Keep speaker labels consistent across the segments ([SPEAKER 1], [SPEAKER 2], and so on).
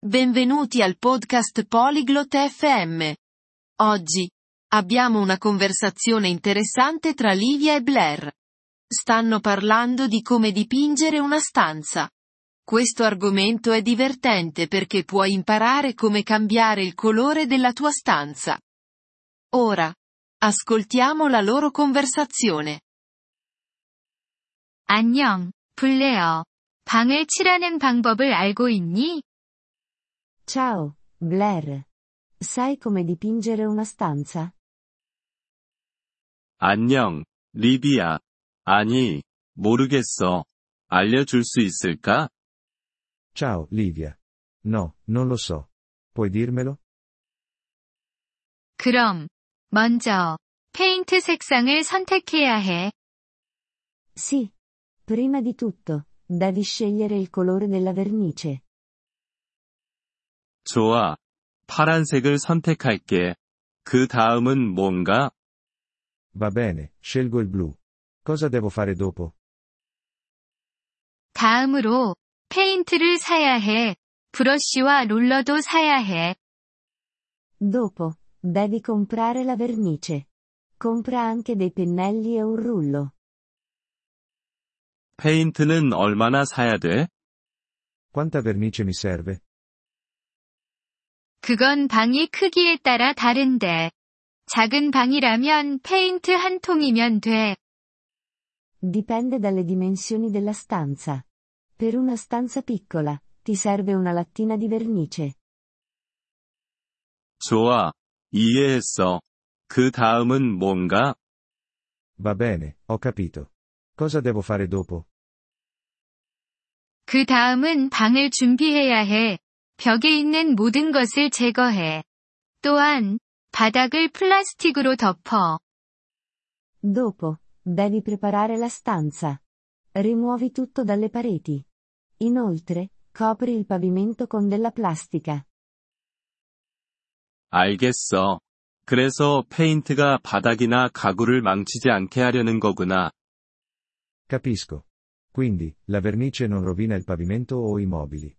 [SPEAKER 1] Benvenuti al podcast Polyglot FM. Oggi abbiamo una conversazione interessante tra Livia e Blair. Stanno parlando di come dipingere una stanza. Questo argomento è divertente perché puoi imparare come cambiare il colore della tua stanza. Ora, ascoltiamo la loro conversazione.
[SPEAKER 2] 안녕, 블레어. 방을 칠하는 방법을 알고 있니?
[SPEAKER 3] Ciao, Blair. Sai come dipingere una stanza?
[SPEAKER 4] 안녕, 리비야. 아니, 모르겠어. 알려줄 수 있을까?
[SPEAKER 5] Ciao, Livia. No, non lo so. Puoi dirmelo?
[SPEAKER 2] 그럼, 먼저, 페인트 색상을 선택해야 해.
[SPEAKER 3] Sì. Prima di tutto, devi scegliere il colore della vernice.
[SPEAKER 4] 좋아. 파란색을 선택할게. 그 다음은 뭔가?
[SPEAKER 5] Va bene, scelgo il blu. Cosa devo fare dopo?
[SPEAKER 2] 다음으로, 페인트를 사야 해. 브러쉬와 롤러도 사야 해.
[SPEAKER 3] Dopo, devi comprare la vernice. Compra anche dei pennelli e un rullo.
[SPEAKER 4] 페인트는 얼마나 사야 돼?
[SPEAKER 5] Quanta vernice mi serve?
[SPEAKER 2] 그건 방이 크기에 따라 다른데. 작은 방이라면 페인트 한 통이면 돼.
[SPEAKER 3] Dipende dalle dimensioni della stanza. Per una stanza piccola, ti serve una lattina di vernice.
[SPEAKER 4] 좋아. 이해했어. 그 다음은 뭔가?
[SPEAKER 5] Va bene, ho capito. Cosa devo fare dopo?
[SPEAKER 2] 그 다음은 방을 준비해야 해. 벽에 있는 모든 것을 제거해. 또한, 바닥을 플라스틱으로 덮어.
[SPEAKER 3] Dopo, devi preparare la stanza. Rimuovi tutto dalle pareti. Inoltre, copri il pavimento con della plastica.
[SPEAKER 4] 알겠어. 그래서 페인트가 바닥이나 가구를 망치지 않게 하려는 거구나.
[SPEAKER 5] Capisco. Quindi, la vernice non rovina il pavimento o i mobili.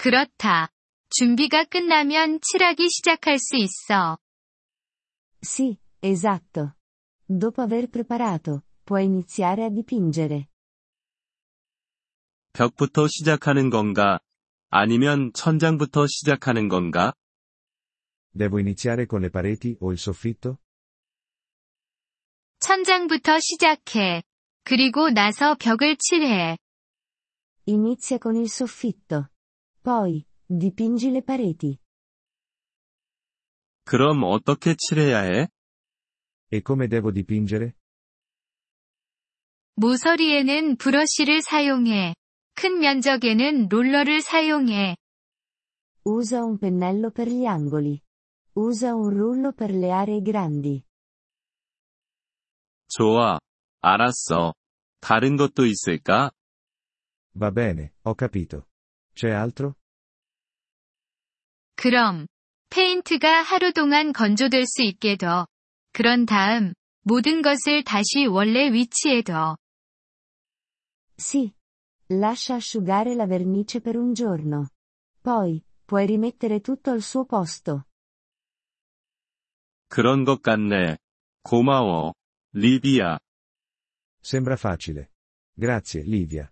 [SPEAKER 2] 그렇다. 준비가 끝나면 칠하기 시작할 수 있어.
[SPEAKER 3] Sì, esatto. Dopo aver preparato, puoi iniziare a dipingere.
[SPEAKER 4] 벽부터 시작하는 건가? 아니면 천장부터 시작하는 건가?
[SPEAKER 5] Devo iniziare con le pareti o il soffitto?
[SPEAKER 2] 천장부터 시작해. 그리고 나서 벽을 칠해.
[SPEAKER 3] Inizia con il soffitto. Poi, dipingi le pareti.
[SPEAKER 4] 그럼 어떻게 칠해야 해?
[SPEAKER 5] E come devo dipingere?
[SPEAKER 2] 모서리에는 브러쉬를 사용해. 큰 면적에는 롤러를 사용해.
[SPEAKER 3] Usa un pennello per gli angoli. Usa un rullo per le aree grandi.
[SPEAKER 4] 좋아. 알았어. 다른 것도 있을까?
[SPEAKER 5] Va bene, ho capito. C'è altro?
[SPEAKER 2] 그럼, 페인트가 하루 동안 건조될 수 있게 둬. 그런 다음, 모든 것을 다시 원래 위치에 둬.
[SPEAKER 3] Sì. Lascia asciugare la vernice per un giorno. Poi, puoi rimettere tutto al suo posto.
[SPEAKER 4] 그런 것 같네. 고마워. 리비야.
[SPEAKER 5] Sembra facile. Grazie, Livia.